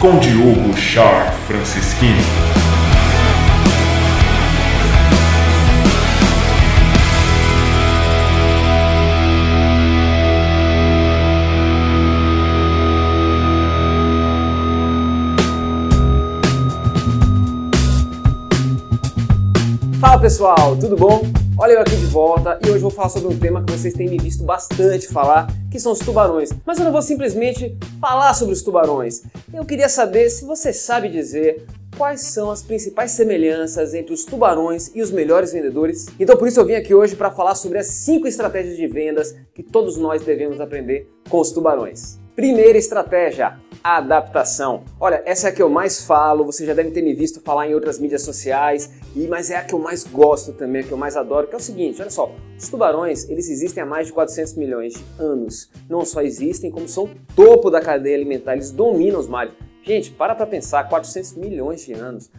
com Diogo Sharp Francisquini. Fala pessoal, tudo bom? Olha eu aqui de volta e hoje vou falar sobre um tema que vocês têm me visto bastante falar, que são os tubarões. Mas eu não vou simplesmente falar sobre os tubarões. Eu queria saber se você sabe dizer quais são as principais semelhanças entre os tubarões e os melhores vendedores. Então por isso eu vim aqui hoje para falar sobre as 5 estratégias de vendas que todos nós devemos aprender com os tubarões. Primeira estratégia, adaptação. Olha, essa é a que eu mais falo, você já deve ter me visto falar em outras mídias sociais, e mas é a que eu mais gosto também, a que eu mais adoro, que é o seguinte, olha só, os tubarões, eles existem há mais de 400 milhões de anos. Não só existem, como são topo da cadeia alimentar, eles dominam os mares. Gente, para para pensar, 400 milhões de anos.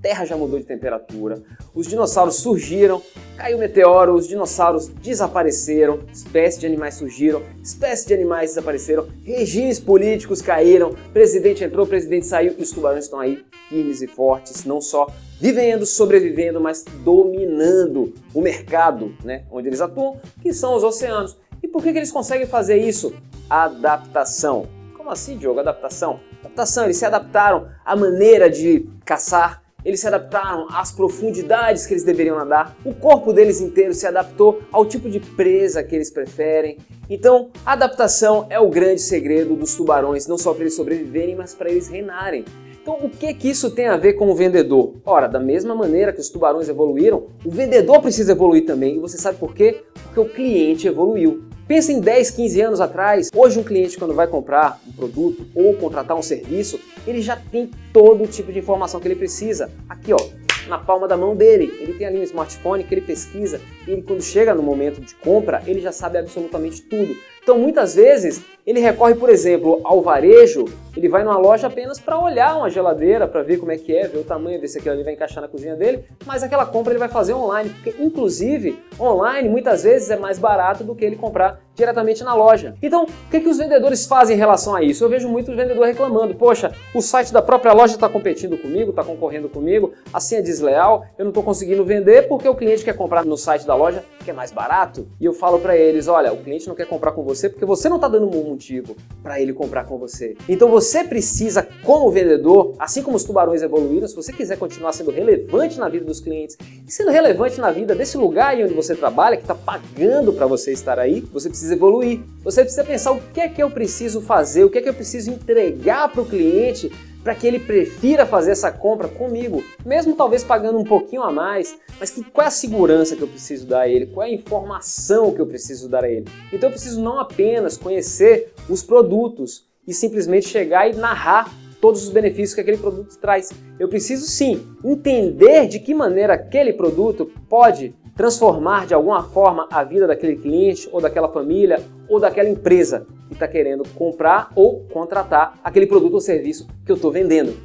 Terra já mudou de temperatura, os dinossauros surgiram, caiu um meteoro, os dinossauros desapareceram, espécies de animais surgiram, espécies de animais desapareceram, regimes políticos caíram, presidente entrou, presidente saiu e os tubarões estão aí firmes e fortes, não só vivendo, sobrevivendo, mas dominando o mercado, né, onde eles atuam, que são os oceanos. E por que, que eles conseguem fazer isso? Adaptação. Como assim, Diogo? Adaptação? Adaptação, eles se adaptaram à maneira de caçar, eles se adaptaram às profundidades que eles deveriam nadar, o corpo deles inteiro se adaptou ao tipo de presa que eles preferem. Então, a adaptação é o grande segredo dos tubarões, não só para eles sobreviverem, mas para eles reinarem. Então, o que que isso tem a ver com o vendedor? Ora, da mesma maneira que os tubarões evoluíram, o vendedor precisa evoluir também. E você sabe por quê? Porque o cliente evoluiu. Pensa em 10, 15 anos atrás. Hoje um cliente quando vai comprar um produto ou contratar um serviço, ele já tem todo o tipo de informação que ele precisa. Aqui, ó, na palma da mão dele. Ele tem ali um smartphone que ele pesquisa e ele, quando chega no momento de compra, ele já sabe absolutamente tudo. Então, muitas vezes, ele recorre, por exemplo, ao varejo, ele vai numa loja apenas para olhar uma geladeira, para ver como é que é, ver o tamanho, ver se aquilo ali vai encaixar na cozinha dele, mas aquela compra ele vai fazer online, porque inclusive online muitas vezes é mais barato do que ele comprar diretamente na loja. Então, o que, que os vendedores fazem em relação a isso? Eu vejo muitos vendedores reclamando, poxa, o site da própria loja está competindo comigo, está concorrendo comigo, assim é desleal, eu não estou conseguindo vender porque o cliente quer comprar no site da loja que é mais barato. E eu falo para eles, olha, o cliente não quer comprar com você porque você não está dando um motivo para ele comprar com você. Então você precisa, como vendedor, assim como os tubarões evoluíram, se você quiser continuar sendo relevante na vida dos clientes e sendo relevante na vida desse lugar onde você trabalha, que está pagando para você estar aí, você precisa evoluir. Você precisa pensar o que é que eu preciso fazer, o que é que eu preciso entregar para o cliente para que ele prefira fazer essa compra comigo, mesmo talvez pagando um pouquinho a mais, mas que, qual é a segurança que eu preciso dar a ele, qual é a informação que eu preciso dar a ele. Então eu preciso não apenas conhecer os produtos e simplesmente chegar e narrar todos os benefícios que aquele produto traz. Eu preciso sim entender de que maneira aquele produto pode transformar de alguma forma a vida daquele cliente ou daquela família ou daquela empresa que está querendo comprar ou contratar aquele produto ou serviço que eu estou vendendo.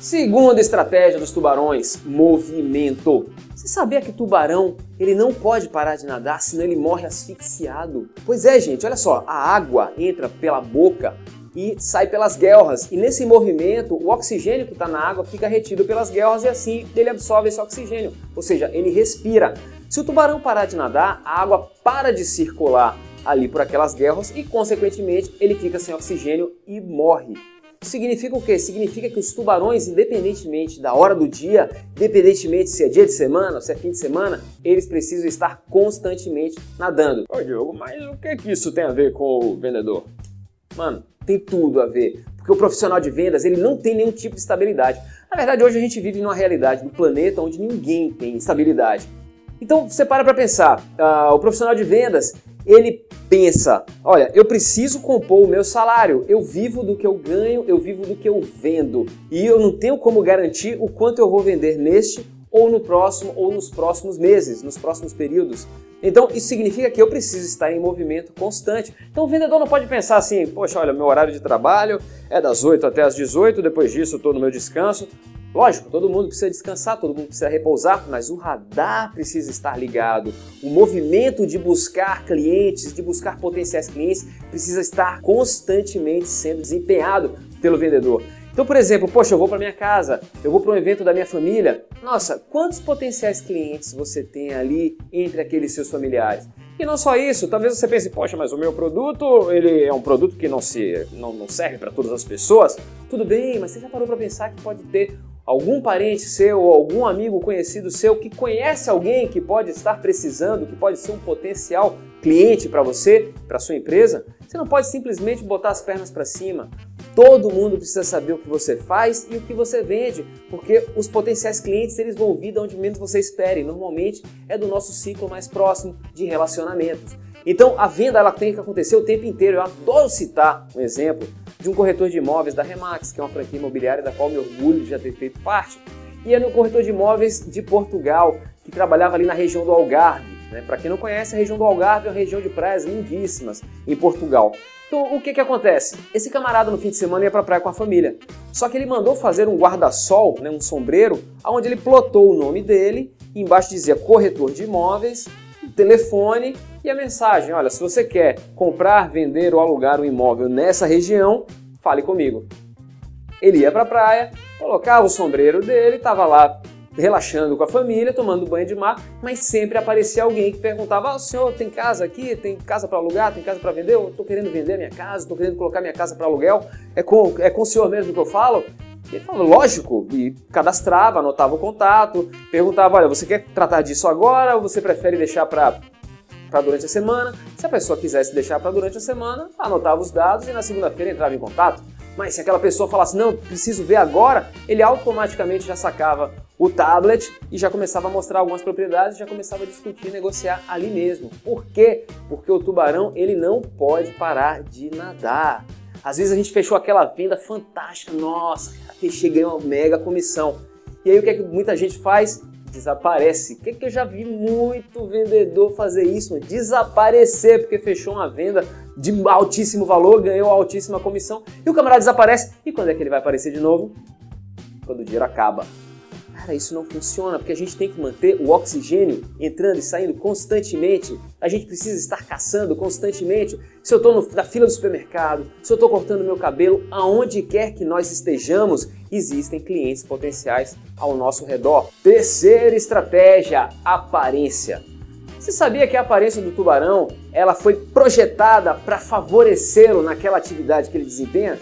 Segunda estratégia dos tubarões, movimento. Você sabia que tubarão ele não pode parar de nadar, senão ele morre asfixiado? Pois é, gente, olha só, a água entra pela boca e sai pelas guelras. E nesse movimento, o oxigênio que está na água fica retido pelas guelras e assim ele absorve esse oxigênio, ou seja, ele respira. Se o tubarão parar de nadar, a água para de circular ali por aquelas guerras e, consequentemente, ele fica sem oxigênio e morre. Significa o quê? Significa que os tubarões, independentemente da hora do dia, independentemente se é dia de semana, se é fim de semana, eles precisam estar constantemente nadando. Ô Diogo, mas o que, é que isso tem a ver com o vendedor? Mano, tem tudo a ver. Porque o profissional de vendas, ele não tem nenhum tipo de estabilidade. Na verdade, hoje a gente vive numa realidade do planeta onde ninguém tem estabilidade. Então você para para pensar, uh, o profissional de vendas ele pensa, olha, eu preciso compor o meu salário, eu vivo do que eu ganho, eu vivo do que eu vendo e eu não tenho como garantir o quanto eu vou vender neste ou no próximo ou nos próximos meses, nos próximos períodos. Então isso significa que eu preciso estar em movimento constante. Então o vendedor não pode pensar assim, poxa, olha, meu horário de trabalho é das 8 até as 18, depois disso eu estou no meu descanso. Lógico, todo mundo precisa descansar, todo mundo precisa repousar, mas o radar precisa estar ligado. O movimento de buscar clientes, de buscar potenciais clientes, precisa estar constantemente sendo desempenhado pelo vendedor. Então, por exemplo, poxa, eu vou para minha casa, eu vou para um evento da minha família. Nossa, quantos potenciais clientes você tem ali entre aqueles seus familiares? E não só isso, talvez você pense, poxa, mas o meu produto, ele é um produto que não, se, não, não serve para todas as pessoas. Tudo bem, mas você já parou para pensar que pode ter algum parente seu ou algum amigo conhecido seu que conhece alguém que pode estar precisando, que pode ser um potencial cliente para você, para sua empresa? Você não pode simplesmente botar as pernas para cima. Todo mundo precisa saber o que você faz e o que você vende, porque os potenciais clientes eles vão vir de onde menos você espere. Normalmente é do nosso ciclo mais próximo de relacionamentos. Então a venda ela tem que acontecer o tempo inteiro. Eu adoro citar um exemplo de um corretor de imóveis da Remax, que é uma franquia imobiliária da qual me orgulho de já ter feito parte. E é no corretor de imóveis de Portugal, que trabalhava ali na região do Algarve. Né? Para quem não conhece, a região do Algarve é uma região de praias lindíssimas em Portugal. Então, o que que acontece? Esse camarada no fim de semana ia para a praia com a família. Só que ele mandou fazer um guarda-sol, né, um sombreiro, onde ele plotou o nome dele embaixo dizia corretor de imóveis, telefone a mensagem: olha, se você quer comprar, vender ou alugar um imóvel nessa região, fale comigo. Ele ia para a praia, colocava o sombreiro dele, estava lá relaxando com a família, tomando banho de mar, mas sempre aparecia alguém que perguntava: ah, senhor tem casa aqui? Tem casa para alugar? Tem casa para vender? Eu estou querendo vender minha casa, estou querendo colocar minha casa para aluguel. É com, é com o senhor mesmo que eu falo? Ele falava, lógico, e cadastrava, anotava o contato, perguntava: olha, você quer tratar disso agora ou você prefere deixar para para durante a semana. Se a pessoa quisesse deixar para durante a semana, anotava os dados e na segunda-feira entrava em contato. Mas se aquela pessoa falasse, não, preciso ver agora, ele automaticamente já sacava o tablet e já começava a mostrar algumas propriedades, já começava a discutir, negociar ali mesmo. Por quê? Porque o tubarão ele não pode parar de nadar. Às vezes a gente fechou aquela venda fantástica, nossa, fechei, ganhei uma mega comissão. E aí o que, é que muita gente faz? Desaparece. Que, que eu já vi muito vendedor fazer isso? Desaparecer, porque fechou uma venda de altíssimo valor, ganhou altíssima comissão e o camarada desaparece. E quando é que ele vai aparecer de novo? Quando o dinheiro acaba. Cara, isso não funciona porque a gente tem que manter o oxigênio entrando e saindo constantemente. A gente precisa estar caçando constantemente. Se eu estou na fila do supermercado, se eu estou cortando meu cabelo, aonde quer que nós estejamos, existem clientes potenciais ao nosso redor. Terceira estratégia: aparência. Você sabia que a aparência do tubarão ela foi projetada para favorecê-lo naquela atividade que ele desempenha?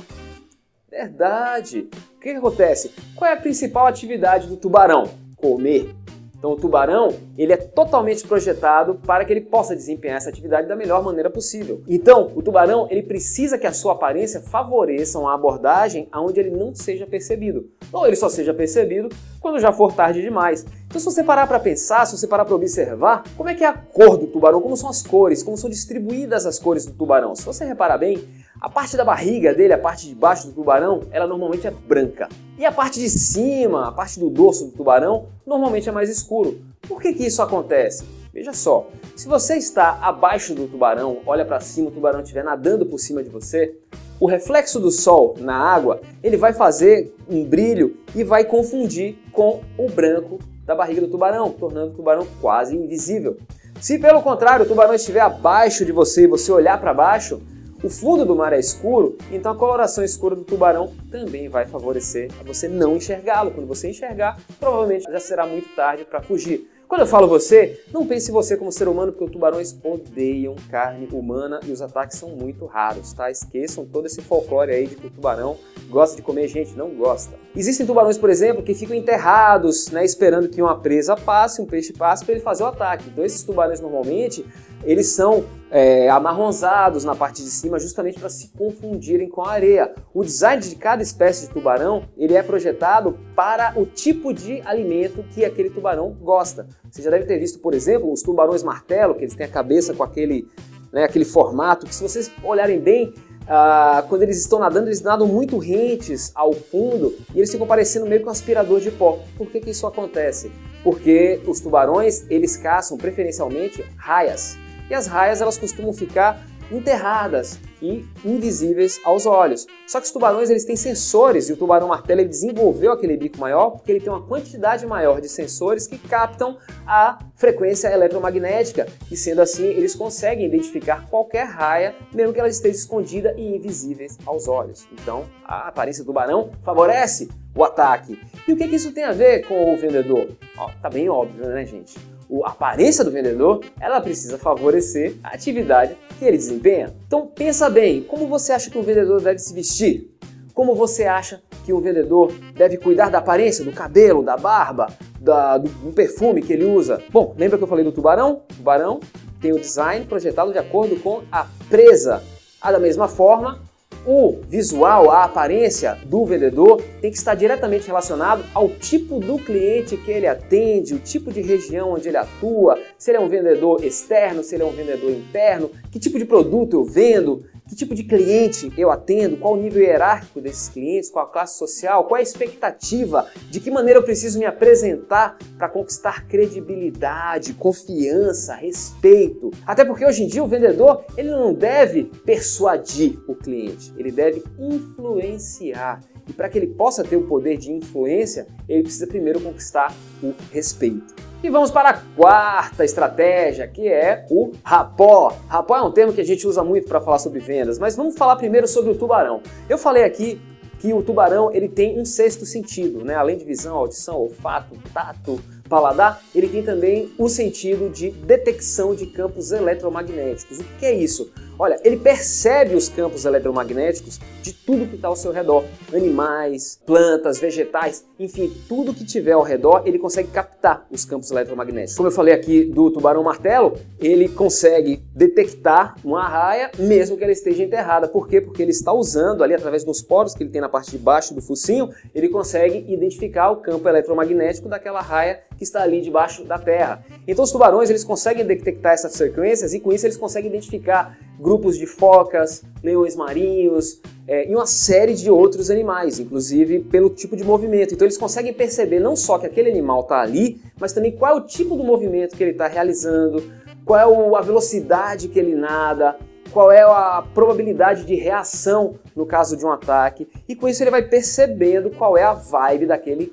Verdade. O que, que acontece? Qual é a principal atividade do tubarão? Comer. Então o tubarão, ele é totalmente projetado para que ele possa desempenhar essa atividade da melhor maneira possível. Então, o tubarão, ele precisa que a sua aparência favoreça uma abordagem onde ele não seja percebido. Ou ele só seja percebido quando já for tarde demais. Então, se você parar para pensar, se você parar para observar, como é que é a cor do tubarão, como são as cores, como são distribuídas as cores do tubarão. Se você reparar bem, a parte da barriga dele, a parte de baixo do tubarão, ela normalmente é branca. E a parte de cima, a parte do dorso do tubarão, normalmente é mais escuro. Por que, que isso acontece? Veja só, se você está abaixo do tubarão, olha para cima, o tubarão estiver nadando por cima de você, o reflexo do sol na água, ele vai fazer um brilho e vai confundir com o branco da barriga do tubarão, tornando o tubarão quase invisível. Se pelo contrário o tubarão estiver abaixo de você e você olhar para baixo, o fundo do mar é escuro, então a coloração escura do tubarão também vai favorecer a você não enxergá-lo. Quando você enxergar, provavelmente já será muito tarde para fugir. Quando eu falo você, não pense você como ser humano, porque os tubarões odeiam carne humana e os ataques são muito raros, tá? Esqueçam todo esse folclore aí de que o tubarão gosta de comer gente, não gosta. Existem tubarões, por exemplo, que ficam enterrados, né, esperando que uma presa passe, um peixe passe para ele fazer o ataque. Então esses tubarões normalmente, eles são é, amarronzados na parte de cima justamente para se confundirem com a areia. O design de cada espécie de tubarão, ele é projetado para o tipo de alimento que aquele tubarão gosta. Você já deve ter visto, por exemplo, os tubarões martelo, que eles têm a cabeça com aquele, né, aquele formato, que se vocês olharem bem, ah, quando eles estão nadando, eles nadam muito rentes ao fundo e eles ficam parecendo meio que um aspirador de pó. Por que, que isso acontece? Porque os tubarões, eles caçam preferencialmente raias. E as raias, elas costumam ficar enterradas e invisíveis aos olhos. Só que os tubarões eles têm sensores e o tubarão martelo ele desenvolveu aquele bico maior porque ele tem uma quantidade maior de sensores que captam a frequência eletromagnética e sendo assim eles conseguem identificar qualquer raia mesmo que ela esteja escondida e invisíveis aos olhos. Então a aparência do tubarão favorece o ataque. E o que, que isso tem a ver com o vendedor? Ó, tá bem óbvio, né, gente? A aparência do vendedor, ela precisa favorecer a atividade que ele desempenha. Então pensa bem, como você acha que um vendedor deve se vestir? Como você acha que um vendedor deve cuidar da aparência, do cabelo, da barba, da, do, do perfume que ele usa? Bom, lembra que eu falei do tubarão? O tubarão tem o design projetado de acordo com a presa. Ah, da mesma forma, o visual, a aparência do vendedor tem que estar diretamente relacionado ao tipo do cliente que ele atende, o tipo de região onde ele atua, se ele é um vendedor externo, se ele é um vendedor interno, que tipo de produto eu vendo, que tipo de cliente eu atendo, qual o nível hierárquico desses clientes, qual a classe social, qual a expectativa, de que maneira eu preciso me apresentar para conquistar credibilidade, confiança, respeito. Até porque hoje em dia o vendedor ele não deve persuadir o cliente, ele deve influenciar. E para que ele possa ter o poder de influência, ele precisa primeiro conquistar o respeito. E vamos para a quarta estratégia, que é o rapó. Rapó é um termo que a gente usa muito para falar sobre vendas, mas vamos falar primeiro sobre o tubarão. Eu falei aqui que o tubarão ele tem um sexto sentido, né? Além de visão, audição, olfato, tato, paladar, ele tem também o sentido de detecção de campos eletromagnéticos. O que é isso? Olha, ele percebe os campos eletromagnéticos de tudo que está ao seu redor. Animais, plantas, vegetais, enfim, tudo que tiver ao redor, ele consegue captar os campos eletromagnéticos. Como eu falei aqui do tubarão martelo, ele consegue detectar uma raia mesmo que ela esteja enterrada. Por quê? Porque ele está usando ali, através dos poros que ele tem na parte de baixo do focinho, ele consegue identificar o campo eletromagnético daquela raia que está ali debaixo da terra. Então os tubarões eles conseguem detectar essas frequências e com isso eles conseguem identificar grupos de focas, leões marinhos é, e uma série de outros animais, inclusive pelo tipo de movimento. Então eles conseguem perceber não só que aquele animal está ali, mas também qual é o tipo do movimento que ele está realizando, qual é a velocidade que ele nada, qual é a probabilidade de reação no caso de um ataque, e com isso ele vai percebendo qual é a vibe daquele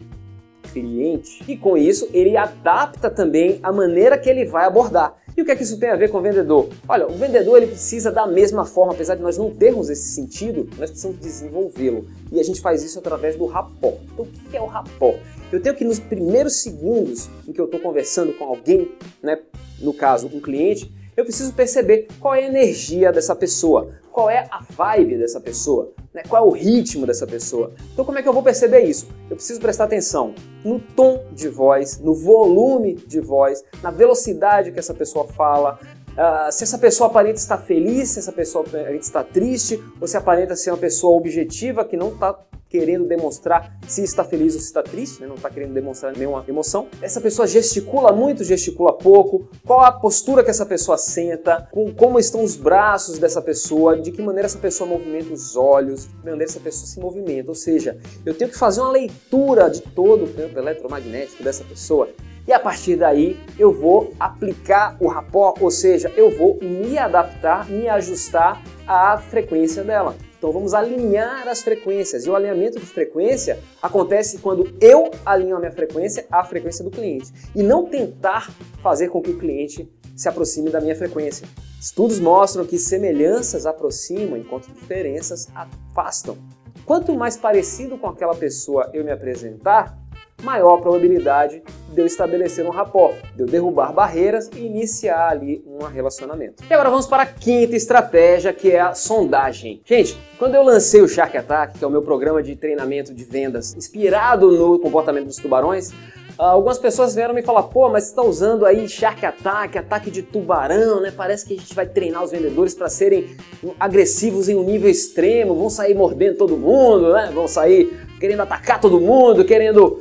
cliente. E com isso ele adapta também a maneira que ele vai abordar. E o que é que isso tem a ver com o vendedor? Olha, o vendedor ele precisa da mesma forma, apesar de nós não termos esse sentido, nós precisamos desenvolvê-lo. E a gente faz isso através do rapó. Então, o que é o rapó? Eu tenho que nos primeiros segundos em que eu estou conversando com alguém, né, no caso um cliente, eu preciso perceber qual é a energia dessa pessoa, qual é a vibe dessa pessoa, né? qual é o ritmo dessa pessoa. Então, como é que eu vou perceber isso? Eu preciso prestar atenção no tom de voz, no volume de voz, na velocidade que essa pessoa fala, Uh, se essa pessoa aparenta estar feliz, se essa pessoa aparenta estar triste, ou se aparenta ser uma pessoa objetiva que não está querendo demonstrar se está feliz ou se está triste, né? não está querendo demonstrar nenhuma emoção. Essa pessoa gesticula muito, gesticula pouco. Qual a postura que essa pessoa senta? Com, como estão os braços dessa pessoa? De que maneira essa pessoa movimenta os olhos? De que maneira essa pessoa se movimenta? Ou seja, eu tenho que fazer uma leitura de todo o campo eletromagnético dessa pessoa e a partir daí eu vou aplicar o rapó, ou seja, eu vou me adaptar, me ajustar à frequência dela. Então vamos alinhar as frequências. E o alinhamento de frequência acontece quando eu alinho a minha frequência à frequência do cliente e não tentar fazer com que o cliente se aproxime da minha frequência. Estudos mostram que semelhanças aproximam enquanto diferenças afastam. Quanto mais parecido com aquela pessoa eu me apresentar, maior a probabilidade de eu estabelecer um rapport, de eu derrubar barreiras e iniciar ali um relacionamento. E agora vamos para a quinta estratégia, que é a sondagem. Gente, quando eu lancei o Shark Attack, que é o meu programa de treinamento de vendas inspirado no comportamento dos tubarões, algumas pessoas vieram me falar, pô, mas você está usando aí Shark Attack, ataque de tubarão, né? Parece que a gente vai treinar os vendedores para serem agressivos em um nível extremo, vão sair mordendo todo mundo, né? Vão sair querendo atacar todo mundo, querendo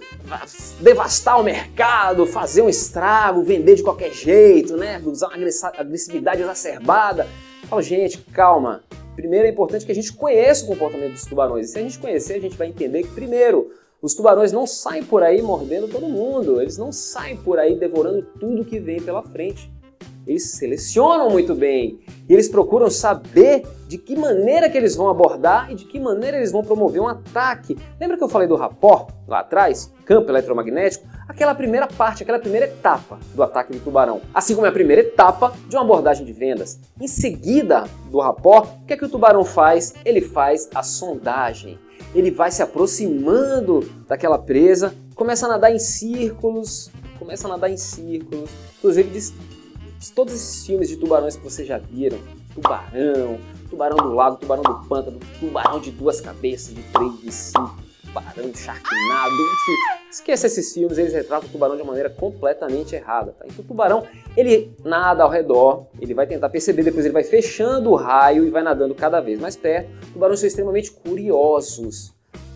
devastar o mercado, fazer um estrago, vender de qualquer jeito, né? Usar uma agressividade exacerbada. Fala, gente, calma. Primeiro é importante que a gente conheça o comportamento dos tubarões. E se a gente conhecer, a gente vai entender que, primeiro, os tubarões não saem por aí mordendo todo mundo. Eles não saem por aí devorando tudo que vem pela frente. Eles selecionam muito bem e eles procuram saber de que maneira que eles vão abordar e de que maneira eles vão promover um ataque. Lembra que eu falei do rapport lá atrás? Campo eletromagnético? Aquela primeira parte, aquela primeira etapa do ataque do tubarão. Assim como é a primeira etapa de uma abordagem de vendas. Em seguida do rapport, o que é que o tubarão faz? Ele faz a sondagem. Ele vai se aproximando daquela presa, começa a nadar em círculos, começa a nadar em círculos. Inclusive, todos esses filmes de tubarões que vocês já viram: tubarão, tubarão do lago, tubarão do pântano, tubarão de duas cabeças, de três, de cinco, tubarão charquinado, enfim. Esqueça esses filmes, eles retratam o tubarão de uma maneira completamente errada. Tá? Então o tubarão, ele nada ao redor, ele vai tentar perceber, depois ele vai fechando o raio e vai nadando cada vez mais perto. Tubarões são extremamente curiosos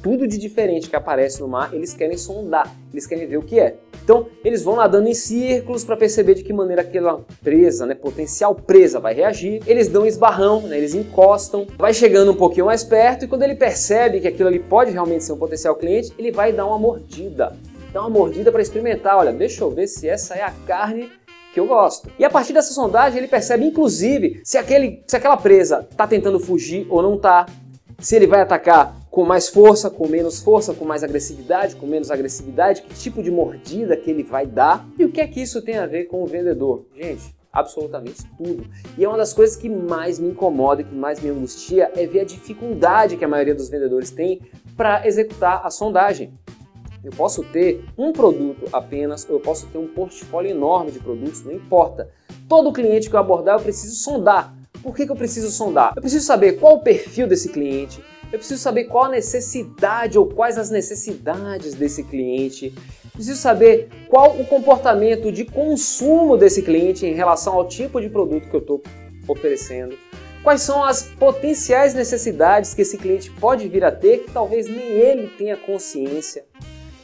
tudo de diferente que aparece no mar, eles querem sondar, eles querem ver o que é. Então, eles vão nadando em círculos para perceber de que maneira aquela presa, né, potencial presa, vai reagir. Eles dão esbarrão, né, eles encostam, vai chegando um pouquinho mais perto e quando ele percebe que aquilo ali pode realmente ser um potencial cliente, ele vai dar uma mordida. Dá uma mordida para experimentar. Olha, deixa eu ver se essa é a carne que eu gosto. E a partir dessa sondagem ele percebe inclusive se, aquele, se aquela presa está tentando fugir ou não está, se ele vai atacar com mais força, com menos força, com mais agressividade, com menos agressividade, que tipo de mordida que ele vai dar e o que é que isso tem a ver com o vendedor. Gente, absolutamente tudo. E é uma das coisas que mais me incomoda e que mais me angustia é ver a dificuldade que a maioria dos vendedores tem para executar a sondagem. Eu posso ter um produto apenas, ou eu posso ter um portfólio enorme de produtos, não importa. Todo cliente que eu abordar, eu preciso sondar. Por que, que eu preciso sondar? Eu preciso saber qual o perfil desse cliente, eu preciso saber qual a necessidade ou quais as necessidades desse cliente. Preciso saber qual o comportamento de consumo desse cliente em relação ao tipo de produto que eu estou oferecendo. Quais são as potenciais necessidades que esse cliente pode vir a ter que talvez nem ele tenha consciência.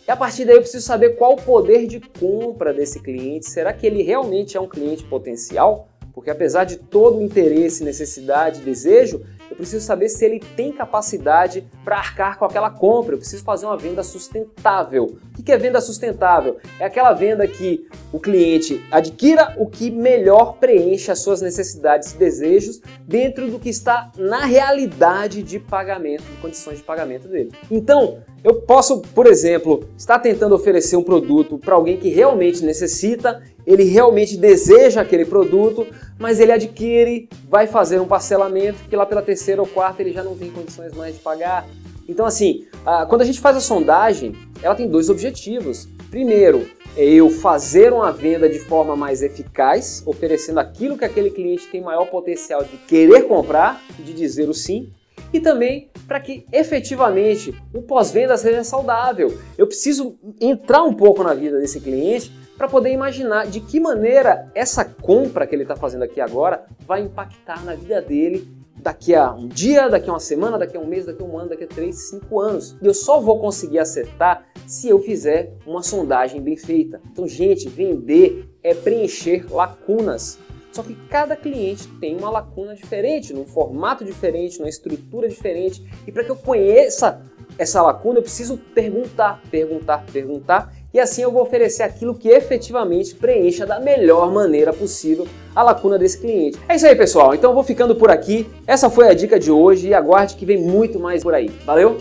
E a partir daí eu preciso saber qual o poder de compra desse cliente. Será que ele realmente é um cliente potencial? Porque apesar de todo o interesse, necessidade, desejo, eu preciso saber se ele tem capacidade para arcar com aquela compra. Eu preciso fazer uma venda sustentável. O que é venda sustentável? É aquela venda que o cliente adquira o que melhor preenche as suas necessidades e desejos dentro do que está na realidade de pagamento, de condições de pagamento dele. Então, eu posso, por exemplo, estar tentando oferecer um produto para alguém que realmente necessita, ele realmente deseja aquele produto, mas ele adquire, vai fazer um parcelamento que lá pela terceira ou quarta ele já não tem condições mais de pagar. Então, assim, quando a gente faz a sondagem, ela tem dois objetivos. Primeiro, é eu fazer uma venda de forma mais eficaz, oferecendo aquilo que aquele cliente tem maior potencial de querer comprar, de dizer o sim, e também para que efetivamente o pós-venda seja saudável. Eu preciso entrar um pouco na vida desse cliente para poder imaginar de que maneira essa compra que ele está fazendo aqui agora vai impactar na vida dele daqui a um dia, daqui a uma semana, daqui a um mês, daqui a um ano, daqui a três, cinco anos. E eu só vou conseguir acertar se eu fizer uma sondagem bem feita. Então, gente, vender é preencher lacunas. Só que cada cliente tem uma lacuna diferente, num formato diferente, numa estrutura diferente. E para que eu conheça essa lacuna, eu preciso perguntar, perguntar, perguntar e assim eu vou oferecer aquilo que efetivamente preencha da melhor maneira possível a lacuna desse cliente. É isso aí, pessoal. Então eu vou ficando por aqui. Essa foi a dica de hoje e aguarde que vem muito mais por aí. Valeu?